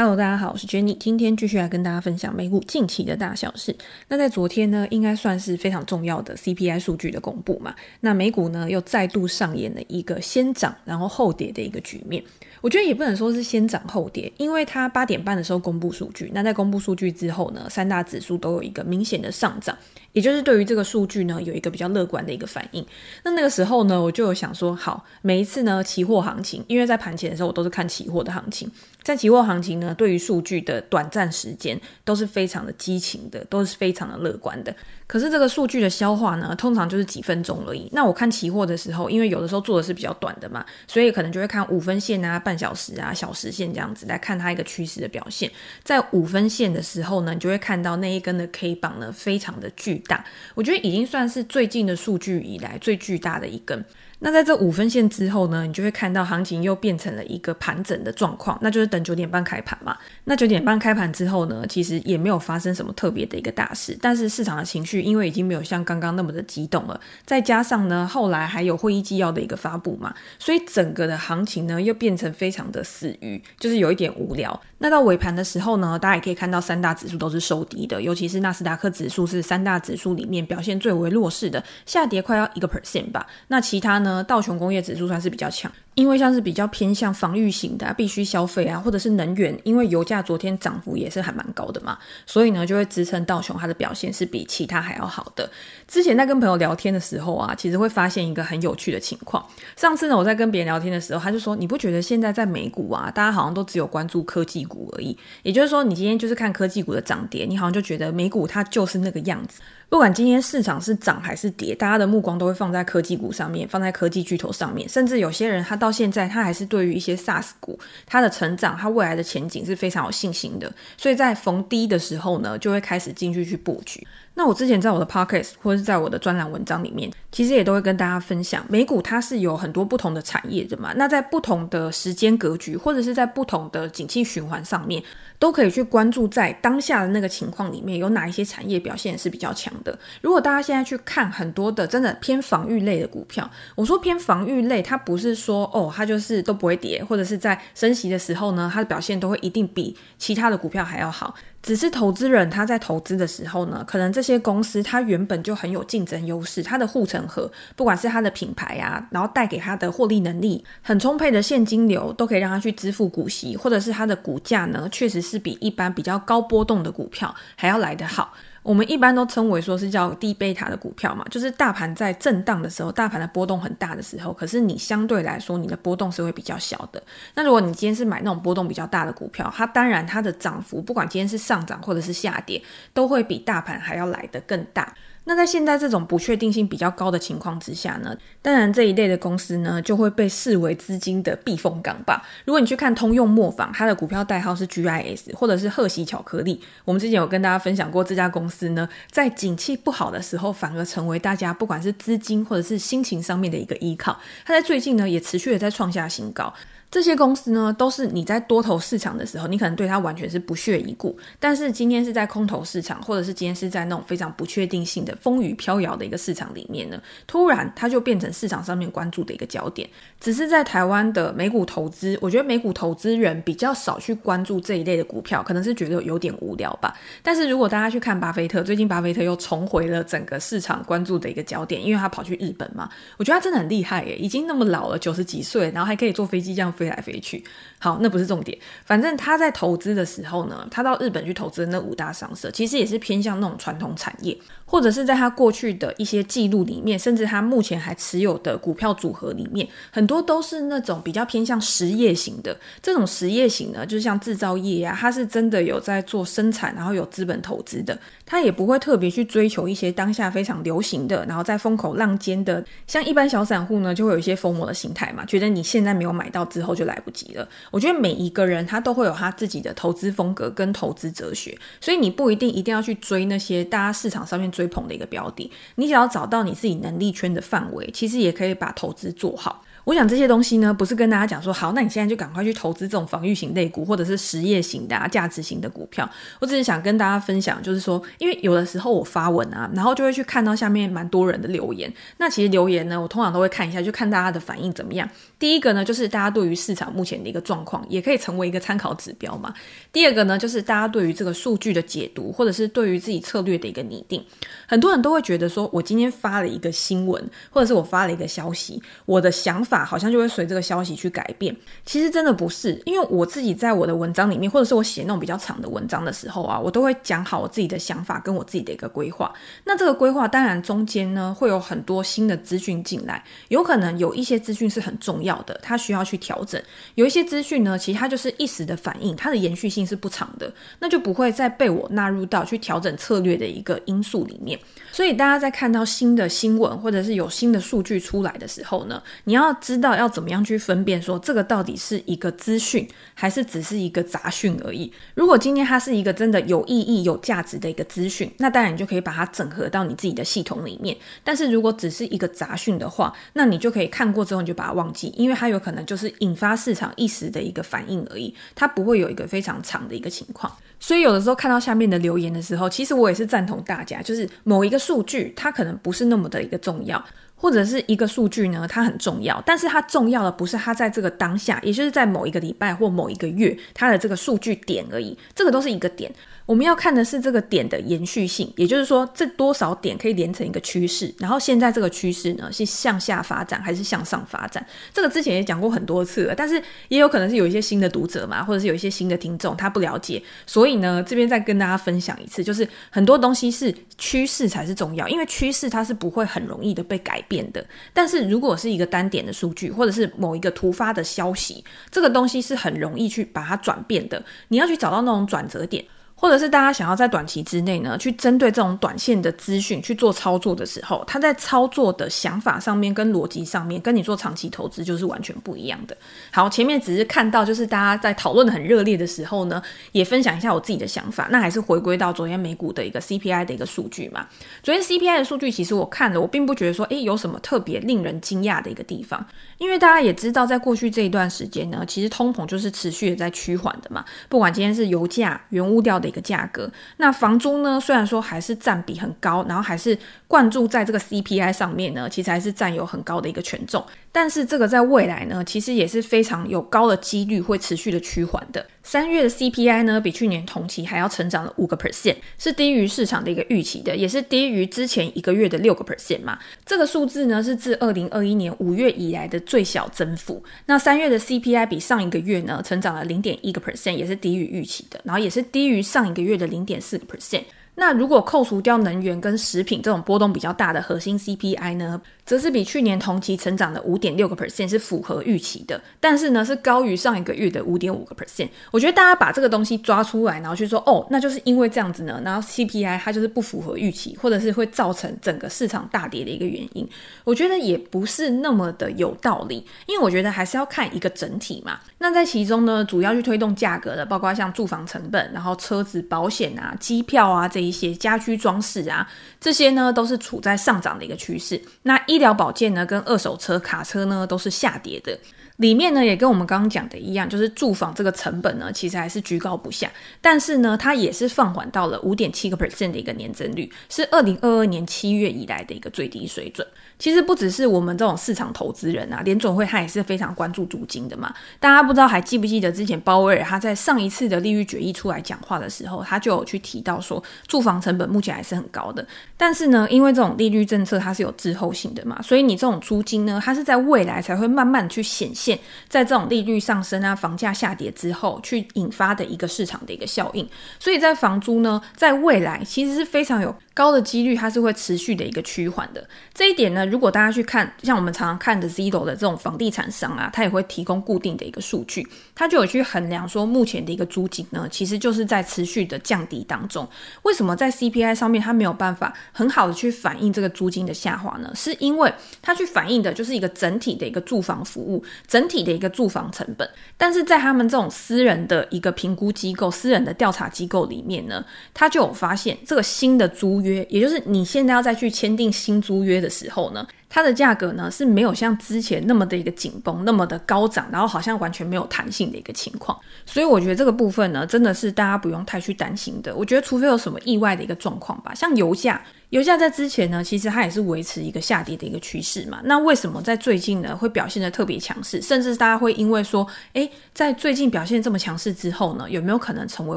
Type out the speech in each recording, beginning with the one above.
Hello，大家好，我是 Jenny，今天继续来跟大家分享美股近期的大小事。那在昨天呢，应该算是非常重要的 CPI 数据的公布嘛。那美股呢又再度上演了一个先涨然后后跌的一个局面。我觉得也不能说是先涨后跌，因为它八点半的时候公布数据，那在公布数据之后呢，三大指数都有一个明显的上涨，也就是对于这个数据呢有一个比较乐观的一个反应。那那个时候呢，我就有想说，好，每一次呢期货行情，因为在盘前的时候我都是看期货的行情。在期货行情呢，对于数据的短暂时间都是非常的激情的，都是非常的乐观的。可是这个数据的消化呢，通常就是几分钟而已。那我看期货的时候，因为有的时候做的是比较短的嘛，所以可能就会看五分线啊、半小时啊、小时线这样子来看它一个趋势的表现。在五分线的时候呢，你就会看到那一根的 K 棒呢，非常的巨大，我觉得已经算是最近的数据以来最巨大的一根。那在这五分线之后呢，你就会看到行情又变成了一个盘整的状况，那就是等九点半开盘嘛。那九点半开盘之后呢，其实也没有发生什么特别的一个大事，但是市场的情绪因为已经没有像刚刚那么的激动了，再加上呢后来还有会议纪要的一个发布嘛，所以整个的行情呢又变成非常的死鱼，就是有一点无聊。那到尾盘的时候呢，大家也可以看到三大指数都是收低的，尤其是纳斯达克指数是三大指数里面表现最为弱势的，下跌快要一个 percent 吧。那其他呢？道琼工业指数算是比较强。因为像是比较偏向防御型的、必须消费啊，或者是能源，因为油价昨天涨幅也是还蛮高的嘛，所以呢就会支撑道琼它的表现是比其他还要好的。之前在跟朋友聊天的时候啊，其实会发现一个很有趣的情况。上次呢我在跟别人聊天的时候，他就说：“你不觉得现在在美股啊，大家好像都只有关注科技股而已？也就是说，你今天就是看科技股的涨跌，你好像就觉得美股它就是那个样子。不管今天市场是涨还是跌，大家的目光都会放在科技股上面，放在科技巨头上面，甚至有些人他到现在，他还是对于一些 SaaS 股，它的成长，它未来的前景是非常有信心的。所以在逢低的时候呢，就会开始进去去布局。那我之前在我的 podcast 或是在我的专栏文章里面，其实也都会跟大家分享，美股它是有很多不同的产业的嘛。那在不同的时间格局，或者是在不同的景气循环上面，都可以去关注在当下的那个情况里面，有哪一些产业表现是比较强的。如果大家现在去看很多的真的偏防御类的股票，我说偏防御类，它不是说哦，它就是都不会跌，或者是在升息的时候呢，它的表现都会一定比其他的股票还要好。只是投资人他在投资的时候呢，可能这些公司它原本就很有竞争优势，它的护城河，不管是它的品牌啊，然后带给它的获利能力，很充沛的现金流，都可以让他去支付股息，或者是它的股价呢，确实是比一般比较高波动的股票还要来得好。我们一般都称为说是叫低贝塔的股票嘛，就是大盘在震荡的时候，大盘的波动很大的时候，可是你相对来说你的波动是会比较小的。那如果你今天是买那种波动比较大的股票，它当然它的涨幅，不管今天是上涨或者是下跌，都会比大盘还要来得更大。那在现在这种不确定性比较高的情况之下呢，当然这一类的公司呢就会被视为资金的避风港吧。如果你去看通用磨坊，它的股票代号是 GIS，或者是贺喜巧克力，我们之前有跟大家分享过这家公司呢，在景气不好的时候，反而成为大家不管是资金或者是心情上面的一个依靠。它在最近呢也持续的在创下新高。这些公司呢，都是你在多头市场的时候，你可能对它完全是不屑一顾。但是今天是在空头市场，或者是今天是在那种非常不确定性的风雨飘摇的一个市场里面呢，突然它就变成市场上面关注的一个焦点。只是在台湾的美股投资，我觉得美股投资人比较少去关注这一类的股票，可能是觉得有点无聊吧。但是如果大家去看巴菲特，最近巴菲特又重回了整个市场关注的一个焦点，因为他跑去日本嘛，我觉得他真的很厉害耶，已经那么老了，九十几岁，然后还可以坐飞机这样。飞来飞去，好，那不是重点。反正他在投资的时候呢，他到日本去投资的那五大商社，其实也是偏向那种传统产业，或者是在他过去的一些记录里面，甚至他目前还持有的股票组合里面，很多都是那种比较偏向实业型的。这种实业型呢，就像制造业呀、啊，他是真的有在做生产，然后有资本投资的，他也不会特别去追求一些当下非常流行的，然后在风口浪尖的，像一般小散户呢，就会有一些疯魔的心态嘛，觉得你现在没有买到之。后就来不及了。我觉得每一个人他都会有他自己的投资风格跟投资哲学，所以你不一定一定要去追那些大家市场上面追捧的一个标的。你只要找到你自己能力圈的范围，其实也可以把投资做好。我想这些东西呢，不是跟大家讲说好，那你现在就赶快去投资这种防御型类股，或者是实业型的啊、价值型的股票。我只是想跟大家分享，就是说，因为有的时候我发文啊，然后就会去看到下面蛮多人的留言。那其实留言呢，我通常都会看一下，就看大家的反应怎么样。第一个呢，就是大家对于市场目前的一个状况，也可以成为一个参考指标嘛。第二个呢，就是大家对于这个数据的解读，或者是对于自己策略的一个拟定。很多人都会觉得说，我今天发了一个新闻，或者是我发了一个消息，我的想法好像就会随这个消息去改变。其实真的不是，因为我自己在我的文章里面，或者是我写那种比较长的文章的时候啊，我都会讲好我自己的想法跟我自己的一个规划。那这个规划当然中间呢，会有很多新的资讯进来，有可能有一些资讯是很重要的，它需要去调整；有一些资讯呢，其实它就是一时的反应，它的延续性是不长的，那就不会再被我纳入到去调整策略的一个因素里面。所以大家在看到新的新闻或者是有新的数据出来的时候呢，你要知道要怎么样去分辨，说这个到底是一个资讯，还是只是一个杂讯而已。如果今天它是一个真的有意义、有价值的一个资讯，那当然你就可以把它整合到你自己的系统里面。但是如果只是一个杂讯的话，那你就可以看过之后你就把它忘记，因为它有可能就是引发市场一时的一个反应而已，它不会有一个非常长的一个情况。所以有的时候看到下面的留言的时候，其实我也是赞同大家，就是某一个数据它可能不是那么的一个重要，或者是一个数据呢，它很重要，但是它重要的不是它在这个当下，也就是在某一个礼拜或某一个月它的这个数据点而已，这个都是一个点。我们要看的是这个点的延续性，也就是说，这多少点可以连成一个趋势。然后现在这个趋势呢，是向下发展还是向上发展？这个之前也讲过很多次了，但是也有可能是有一些新的读者嘛，或者是有一些新的听众他不了解，所以呢，这边再跟大家分享一次，就是很多东西是趋势才是重要，因为趋势它是不会很容易的被改变的。但是如果是一个单点的数据，或者是某一个突发的消息，这个东西是很容易去把它转变的。你要去找到那种转折点。或者是大家想要在短期之内呢，去针对这种短线的资讯去做操作的时候，他在操作的想法上面跟逻辑上面，跟你做长期投资就是完全不一样的。好，前面只是看到就是大家在讨论的很热烈的时候呢，也分享一下我自己的想法。那还是回归到昨天美股的一个 CPI 的一个数据嘛。昨天 CPI 的数据其实我看了，我并不觉得说，诶，有什么特别令人惊讶的一个地方，因为大家也知道，在过去这一段时间呢，其实通膨就是持续的在趋缓的嘛。不管今天是油价、原物料的。一个价格，那房租呢？虽然说还是占比很高，然后还是灌注在这个 CPI 上面呢，其实还是占有很高的一个权重。但是这个在未来呢，其实也是非常有高的几率会持续的趋缓的。三月的 CPI 呢，比去年同期还要成长了五个 percent，是低于市场的一个预期的，也是低于之前一个月的六个 percent 嘛。这个数字呢，是自二零二一年五月以来的最小增幅。那三月的 CPI 比上一个月呢，成长了零点一个 percent，也是低于预期的，然后也是低于上一个月的零点四个 percent。那如果扣除掉能源跟食品这种波动比较大的核心 CPI 呢，则是比去年同期成长的五点六个 percent 是符合预期的，但是呢是高于上一个月的五点五个 percent。我觉得大家把这个东西抓出来，然后去说哦，那就是因为这样子呢，然后 CPI 它就是不符合预期，或者是会造成整个市场大跌的一个原因。我觉得也不是那么的有道理，因为我觉得还是要看一个整体嘛。那在其中呢，主要去推动价格的，包括像住房成本，然后车子保险啊、机票啊这一一些家居装饰啊，这些呢都是处在上涨的一个趋势。那医疗保健呢，跟二手车、卡车呢，都是下跌的。里面呢，也跟我们刚刚讲的一样，就是住房这个成本呢，其实还是居高不下。但是呢，它也是放缓到了五点七个 percent 的一个年增率，是二零二二年七月以来的一个最低水准。其实不只是我们这种市场投资人啊，联准会他也是非常关注租金的嘛。大家不知道还记不记得之前鲍威尔他在上一次的利率决议出来讲话的时候，他就有去提到说，住房成本目前还是很高的。但是呢，因为这种利率政策它是有滞后性的嘛，所以你这种租金呢，它是在未来才会慢慢去显现。在这种利率上升啊，房价下跌之后，去引发的一个市场的一个效应，所以在房租呢，在未来其实是非常有高的几率，它是会持续的一个趋缓的。这一点呢，如果大家去看，像我们常常看的 Zillow 的这种房地产商啊，它也会提供固定的一个数据，它就有去衡量说，目前的一个租金呢，其实就是在持续的降低当中。为什么在 CPI 上面它没有办法很好的去反映这个租金的下滑呢？是因为它去反映的就是一个整体的一个住房服务。整体的一个住房成本。但是在他们这种私人的一个评估机构、私人的调查机构里面呢，他就有发现这个新的租约，也就是你现在要再去签订新租约的时候呢。它的价格呢是没有像之前那么的一个紧绷，那么的高涨，然后好像完全没有弹性的一个情况。所以我觉得这个部分呢，真的是大家不用太去担心的。我觉得除非有什么意外的一个状况吧，像油价。油价在之前呢，其实它也是维持一个下跌的一个趋势嘛。那为什么在最近呢会表现得特别强势？甚至大家会因为说，诶，在最近表现这么强势之后呢，有没有可能成为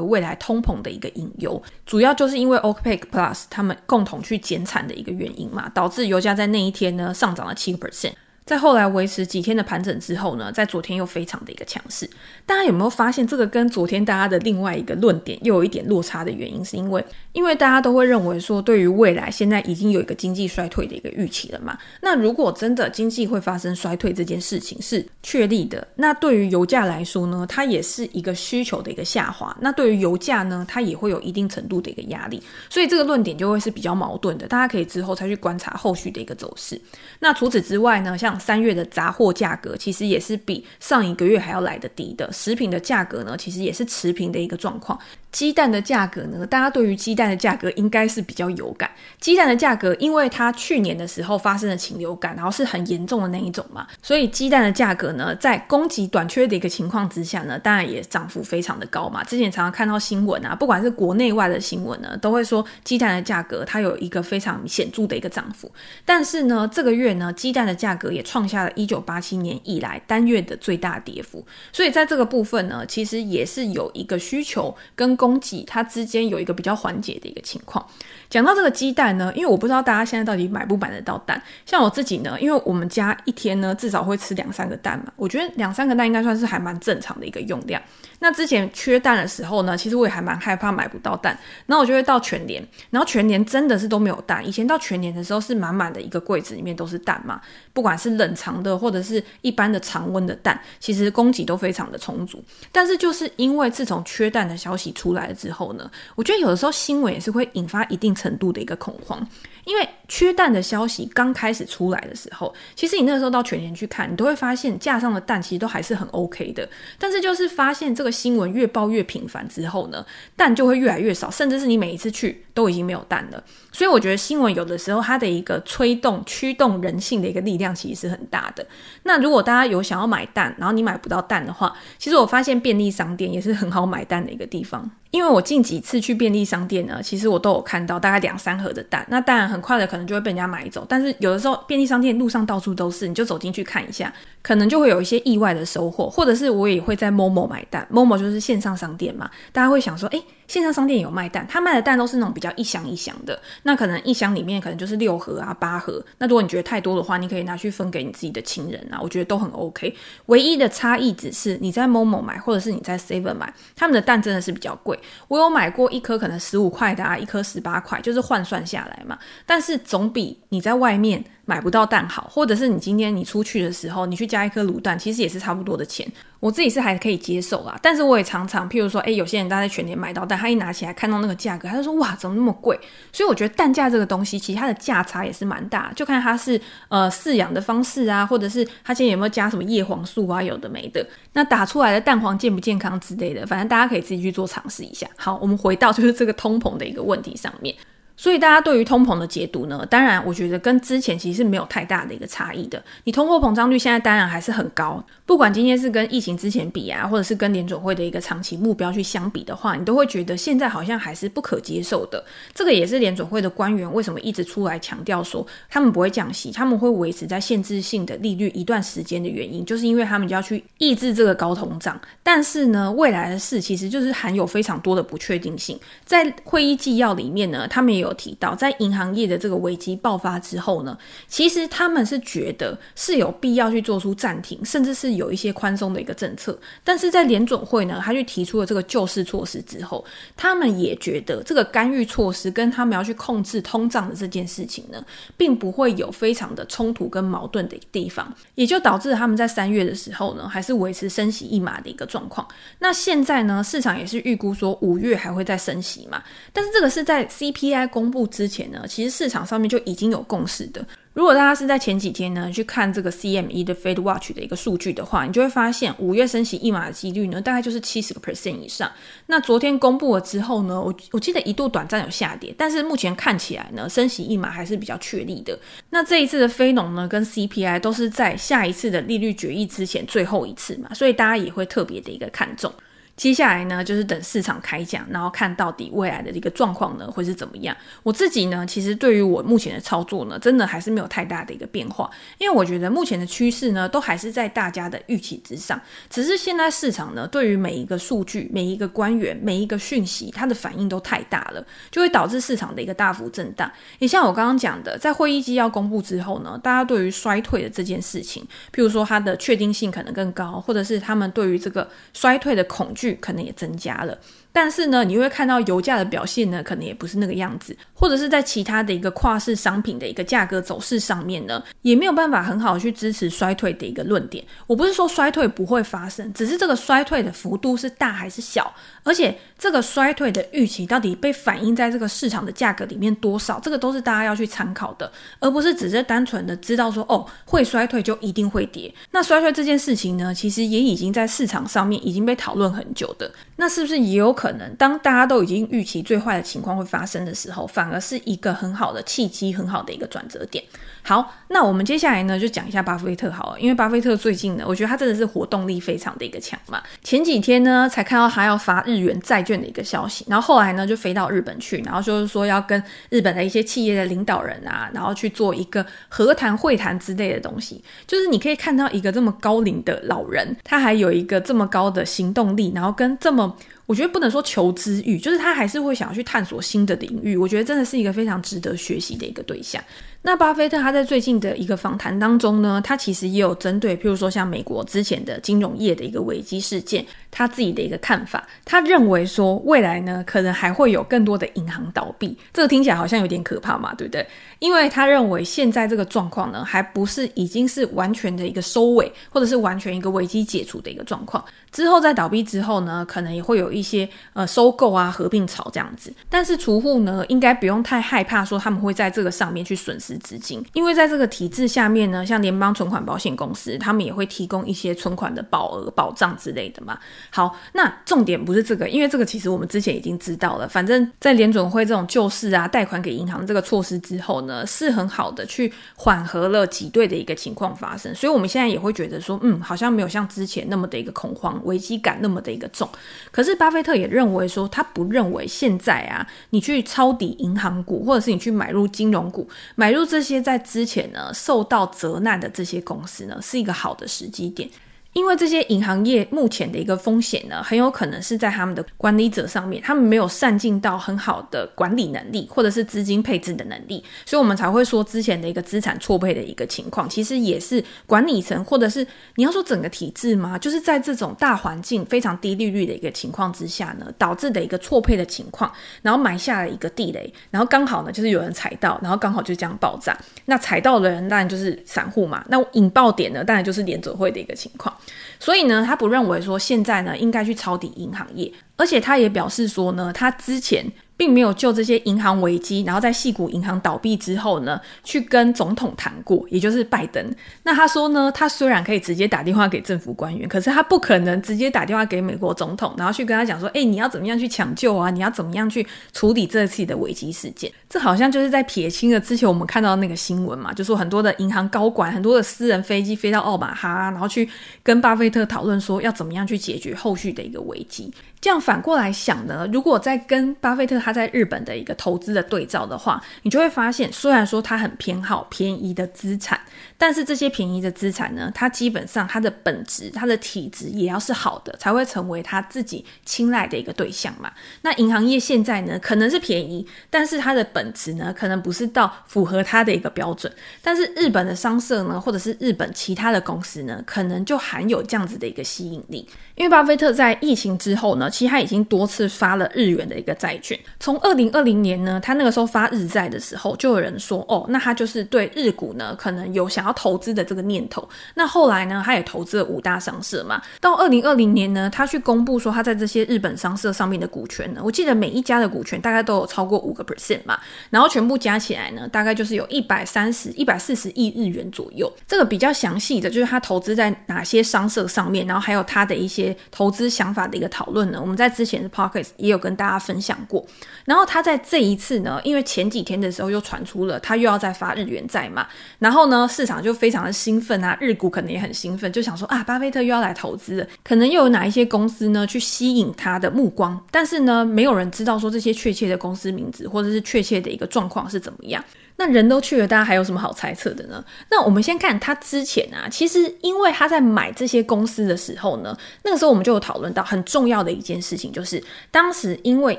未来通膨的一个隐忧？主要就是因为 OPEC Plus 他们共同去减产的一个原因嘛，导致油价在那一天呢上涨了七个 percent。在后来维持几天的盘整之后呢，在昨天又非常的一个强势。大家有没有发现这个跟昨天大家的另外一个论点又有一点落差的原因？是因为因为大家都会认为说，对于未来现在已经有一个经济衰退的一个预期了嘛。那如果真的经济会发生衰退这件事情是确立的，那对于油价来说呢，它也是一个需求的一个下滑。那对于油价呢，它也会有一定程度的一个压力。所以这个论点就会是比较矛盾的。大家可以之后再去观察后续的一个走势。那除此之外呢，像三月的杂货价格其实也是比上一个月还要来的低的，食品的价格呢，其实也是持平的一个状况。鸡蛋的价格呢，大家对于鸡蛋的价格应该是比较有感。鸡蛋的价格，因为它去年的时候发生了禽流感，然后是很严重的那一种嘛，所以鸡蛋的价格呢，在供给短缺的一个情况之下呢，当然也涨幅非常的高嘛。之前常常看到新闻啊，不管是国内外的新闻呢，都会说鸡蛋的价格它有一个非常显著的一个涨幅。但是呢，这个月呢，鸡蛋的价格也创下了一九八七年以来单月的最大跌幅。所以在这个部分呢，其实也是有一个需求跟供给它之间有一个比较缓解的一个情况。讲到这个鸡蛋呢，因为我不知道大家现在到底买不买得到蛋。像我自己呢，因为我们家一天呢至少会吃两三个蛋嘛，我觉得两三个蛋应该算是还蛮正常的一个用量。那之前缺蛋的时候呢，其实我也还蛮害怕买不到蛋，然后我就会到全年，然后全年真的是都没有蛋。以前到全年的时候是满满的一个柜子里面都是蛋嘛，不管是冷藏的或者是一般的常温的蛋，其实供给都非常的充足。但是就是因为自从缺蛋的消息出来了之后呢，我觉得有的时候新闻也是会引发一定程度的一个恐慌。因为缺蛋的消息刚开始出来的时候，其实你那个时候到全年去看，你都会发现架上的蛋其实都还是很 OK 的。但是就是发现这个新闻越报越频繁之后呢，蛋就会越来越少，甚至是你每一次去都已经没有蛋了。所以我觉得新闻有的时候它的一个催动、驱动人性的一个力量其实是很大的。那如果大家有想要买蛋，然后你买不到蛋的话，其实我发现便利商店也是很好买蛋的一个地方。因为我近几次去便利商店呢，其实我都有看到大概两三盒的蛋，那当然很快的可能就会被人家买走。但是有的时候便利商店路上到处都是，你就走进去看一下，可能就会有一些意外的收获。或者是我也会在 Momo 买蛋，Momo 就是线上商店嘛，大家会想说，诶线上商店有卖蛋，他卖的蛋都是那种比较一箱一箱的，那可能一箱里面可能就是六盒啊八盒。那如果你觉得太多的话，你可以拿去分给你自己的亲人啊，我觉得都很 OK。唯一的差异只是你在 Momo 买，或者是你在 Seven 买，他们的蛋真的是比较贵。我有买过一颗可能十五块的啊，一颗十八块，就是换算下来嘛。但是总比你在外面买不到蛋好，或者是你今天你出去的时候，你去加一颗卤蛋，其实也是差不多的钱。我自己是还可以接受啦，但是我也常常，譬如说，诶，有些人他在全联买到但，他一拿起来看到那个价格，他就说，哇，怎么那么贵？所以我觉得蛋价这个东西，其实它的价差也是蛮大，就看它是呃饲养的方式啊，或者是它现在有没有加什么叶黄素啊，有的没的，那打出来的蛋黄健不健康之类的，反正大家可以自己去做尝试一下。好，我们回到就是这个通膨的一个问题上面。所以大家对于通膨的解读呢，当然我觉得跟之前其实是没有太大的一个差异的。你通货膨胀率现在当然还是很高，不管今天是跟疫情之前比啊，或者是跟联准会的一个长期目标去相比的话，你都会觉得现在好像还是不可接受的。这个也是联准会的官员为什么一直出来强调说他们不会降息，他们会维持在限制性的利率一段时间的原因，就是因为他们就要去抑制这个高通胀。但是呢，未来的事其实就是含有非常多的不确定性。在会议纪要里面呢，他们也有。提到在银行业的这个危机爆发之后呢，其实他们是觉得是有必要去做出暂停，甚至是有有一些宽松的一个政策。但是在联准会呢，他去提出了这个救市措施之后，他们也觉得这个干预措施跟他们要去控制通胀的这件事情呢，并不会有非常的冲突跟矛盾的地方，也就导致他们在三月的时候呢，还是维持升息一码的一个状况。那现在呢，市场也是预估说五月还会再升息嘛，但是这个是在 CPI 公布之前呢，其实市场上面就已经有共识的。如果大家是在前几天呢去看这个 CME 的 Fed Watch 的一个数据的话，你就会发现五月升息一码的几率呢，大概就是七十个 percent 以上。那昨天公布了之后呢，我我记得一度短暂有下跌，但是目前看起来呢，升息一码还是比较确立的。那这一次的非农呢，跟 CPI 都是在下一次的利率决议之前最后一次嘛，所以大家也会特别的一个看重。接下来呢，就是等市场开奖，然后看到底未来的一个状况呢会是怎么样。我自己呢，其实对于我目前的操作呢，真的还是没有太大的一个变化，因为我觉得目前的趋势呢，都还是在大家的预期之上。只是现在市场呢，对于每一个数据、每一个官员、每一个讯息，它的反应都太大了，就会导致市场的一个大幅震荡。也像我刚刚讲的，在会议纪要公布之后呢，大家对于衰退的这件事情，譬如说它的确定性可能更高，或者是他们对于这个衰退的恐惧。可能也增加了。但是呢，你会看到油价的表现呢，可能也不是那个样子，或者是在其他的一个跨市商品的一个价格走势上面呢，也没有办法很好去支持衰退的一个论点。我不是说衰退不会发生，只是这个衰退的幅度是大还是小，而且这个衰退的预期到底被反映在这个市场的价格里面多少，这个都是大家要去参考的，而不是只是单纯的知道说哦，会衰退就一定会跌。那衰退这件事情呢，其实也已经在市场上面已经被讨论很久的，那是不是也有可能，当大家都已经预期最坏的情况会发生的时候，反而是一个很好的契机，很好的一个转折点。好，那我们接下来呢，就讲一下巴菲特好了，因为巴菲特最近呢，我觉得他真的是活动力非常的一个强嘛。前几天呢，才看到他要发日元债券的一个消息，然后后来呢，就飞到日本去，然后就是说要跟日本的一些企业的领导人啊，然后去做一个和谈会谈之类的东西。就是你可以看到一个这么高龄的老人，他还有一个这么高的行动力，然后跟这么。我觉得不能说求知欲，就是他还是会想要去探索新的领域。我觉得真的是一个非常值得学习的一个对象。那巴菲特他在最近的一个访谈当中呢，他其实也有针对，譬如说像美国之前的金融业的一个危机事件，他自己的一个看法。他认为说未来呢，可能还会有更多的银行倒闭。这个听起来好像有点可怕嘛，对不对？因为他认为现在这个状况呢，还不是已经是完全的一个收尾，或者是完全一个危机解除的一个状况。之后在倒闭之后呢，可能也会有一些呃收购啊、合并潮这样子。但是储户呢，应该不用太害怕说他们会在这个上面去损失。资金，因为在这个体制下面呢，像联邦存款保险公司，他们也会提供一些存款的保额保障之类的嘛。好，那重点不是这个，因为这个其实我们之前已经知道了。反正，在联准会这种救市啊、贷款给银行这个措施之后呢，是很好的去缓和了挤兑的一个情况发生。所以，我们现在也会觉得说，嗯，好像没有像之前那么的一个恐慌、危机感那么的一个重。可是，巴菲特也认为说，他不认为现在啊，你去抄底银行股，或者是你去买入金融股，买入。这些在之前呢受到责难的这些公司呢，是一个好的时机点。因为这些银行业目前的一个风险呢，很有可能是在他们的管理者上面，他们没有善尽到很好的管理能力，或者是资金配置的能力，所以我们才会说之前的一个资产错配的一个情况，其实也是管理层或者是你要说整个体制吗？就是在这种大环境非常低利率的一个情况之下呢，导致的一个错配的情况，然后埋下了一个地雷，然后刚好呢就是有人踩到，然后刚好就这样爆炸。那踩到的人当然就是散户嘛，那引爆点呢当然就是联准会的一个情况。所以呢，他不认为说现在呢应该去抄底银行业，而且他也表示说呢，他之前。并没有就这些银行危机，然后在矽谷银行倒闭之后呢，去跟总统谈过，也就是拜登。那他说呢，他虽然可以直接打电话给政府官员，可是他不可能直接打电话给美国总统，然后去跟他讲说，哎，你要怎么样去抢救啊？你要怎么样去处理这次的危机事件？这好像就是在撇清了之前我们看到那个新闻嘛，就说很多的银行高管，很多的私人飞机飞到奥马哈，然后去跟巴菲特讨论说要怎么样去解决后续的一个危机。这样反过来想呢，如果在跟巴菲特他在日本的一个投资的对照的话，你就会发现，虽然说他很偏好便宜的资产，但是这些便宜的资产呢，它基本上它的本质、它的体质也要是好的，才会成为他自己青睐的一个对象嘛。那银行业现在呢，可能是便宜，但是它的本质呢，可能不是到符合它的一个标准。但是日本的商社呢，或者是日本其他的公司呢，可能就含有这样子的一个吸引力。因为巴菲特在疫情之后呢，其实他已经多次发了日元的一个债券。从二零二零年呢，他那个时候发日债的时候，就有人说，哦，那他就是对日股呢可能有想要投资的这个念头。那后来呢，他也投资了五大商社嘛。到二零二零年呢，他去公布说他在这些日本商社上面的股权呢，我记得每一家的股权大概都有超过五个 percent 嘛，然后全部加起来呢，大概就是有一百三十一百四十亿日元左右。这个比较详细的就是他投资在哪些商社上面，然后还有他的一些投资想法的一个讨论呢。我们在之前的 pocket 也有跟大家分享过。然后他在这一次呢，因为前几天的时候又传出了他又要再发日元债嘛，然后呢市场就非常的兴奋啊，日股可能也很兴奋，就想说啊，巴菲特又要来投资了，可能又有哪一些公司呢去吸引他的目光？但是呢，没有人知道说这些确切的公司名字或者是确切的一个状况是怎么样。那人都去了，大家还有什么好猜测的呢？那我们先看他之前啊，其实因为他在买这些公司的时候呢，那个时候我们就有讨论到很重要的一件事情，就是当时因为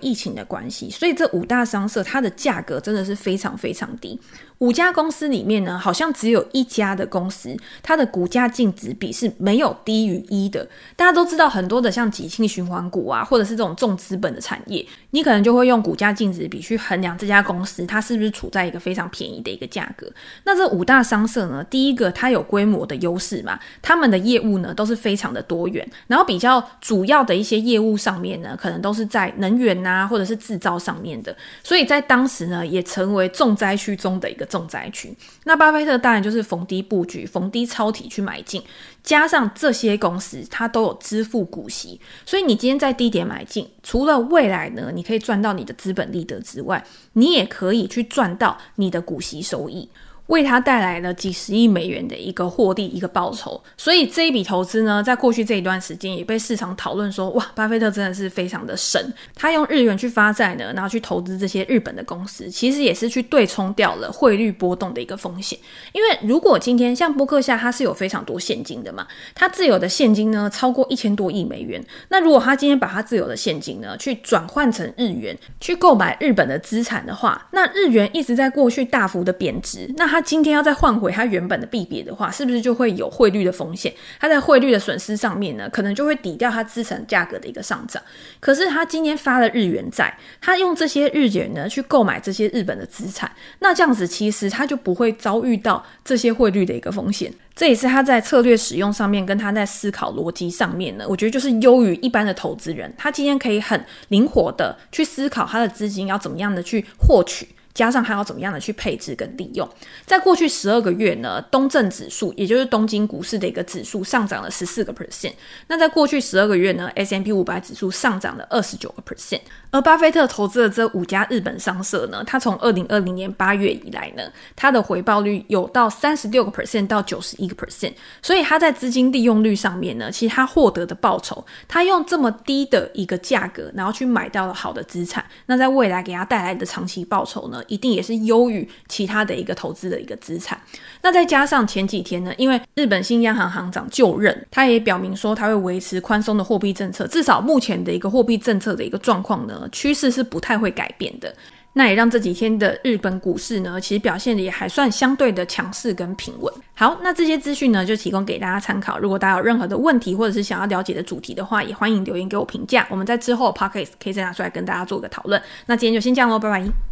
疫情的关系，所以这五大商社它的价格真的是非常非常低。五家公司里面呢，好像只有一家的公司，它的股价净值比是没有低于一的。大家都知道，很多的像景气循环股啊，或者是这种重资本的产业，你可能就会用股价净值比去衡量这家公司它是不是处在一个非常便宜的一个价格。那这五大商社呢，第一个它有规模的优势嘛，他们的业务呢都是非常的多元，然后比较主要的一些业务上面呢，可能都是在能源啊，或者是制造上面的，所以在当时呢，也成为重灾区中的一个。重灾区，那巴菲特当然就是逢低布局、逢低抄底去买进，加上这些公司它都有支付股息，所以你今天在低点买进，除了未来呢，你可以赚到你的资本利得之外，你也可以去赚到你的股息收益。为他带来了几十亿美元的一个获利、一个报酬，所以这一笔投资呢，在过去这一段时间也被市场讨论说，哇，巴菲特真的是非常的神，他用日元去发债呢，然后去投资这些日本的公司，其实也是去对冲掉了汇率波动的一个风险。因为如果今天像波克夏，他是有非常多现金的嘛，他自有的现金呢超过一千多亿美元，那如果他今天把他自有的现金呢去转换成日元，去购买日本的资产的话，那日元一直在过去大幅的贬值，那他。今天要再换回它原本的币别的话，是不是就会有汇率的风险？它在汇率的损失上面呢，可能就会抵掉它资产价格的一个上涨。可是他今天发了日元债，他用这些日元呢去购买这些日本的资产，那这样子其实他就不会遭遇到这些汇率的一个风险。这也是他在策略使用上面，跟他在思考逻辑上面呢，我觉得就是优于一般的投资人。他今天可以很灵活的去思考他的资金要怎么样的去获取。加上还要怎么样的去配置跟利用，在过去十二个月呢，东证指数也就是东京股市的一个指数上涨了十四个 percent。那在过去十二个月呢，S M P 五百指数上涨了二十九个 percent。而巴菲特投资的这五家日本商社呢，他从二零二零年八月以来呢，他的回报率有到三十六个 percent 到九十一个 percent。所以他在资金利用率上面呢，其实他获得的报酬，他用这么低的一个价格，然后去买到了好的资产，那在未来给他带来的长期报酬呢，一定也是优于其他的一个投资的一个资产。那再加上前几天呢，因为日本新央行行长就任，他也表明说他会维持宽松的货币政策，至少目前的一个货币政策的一个状况呢趋势是不太会改变的。那也让这几天的日本股市呢，其实表现的也还算相对的强势跟平稳。好，那这些资讯呢，就提供给大家参考。如果大家有任何的问题，或者是想要了解的主题的话，也欢迎留言给我评价。我们在之后 Podcast 可以再拿出来跟大家做个讨论。那今天就先这样喽，拜拜。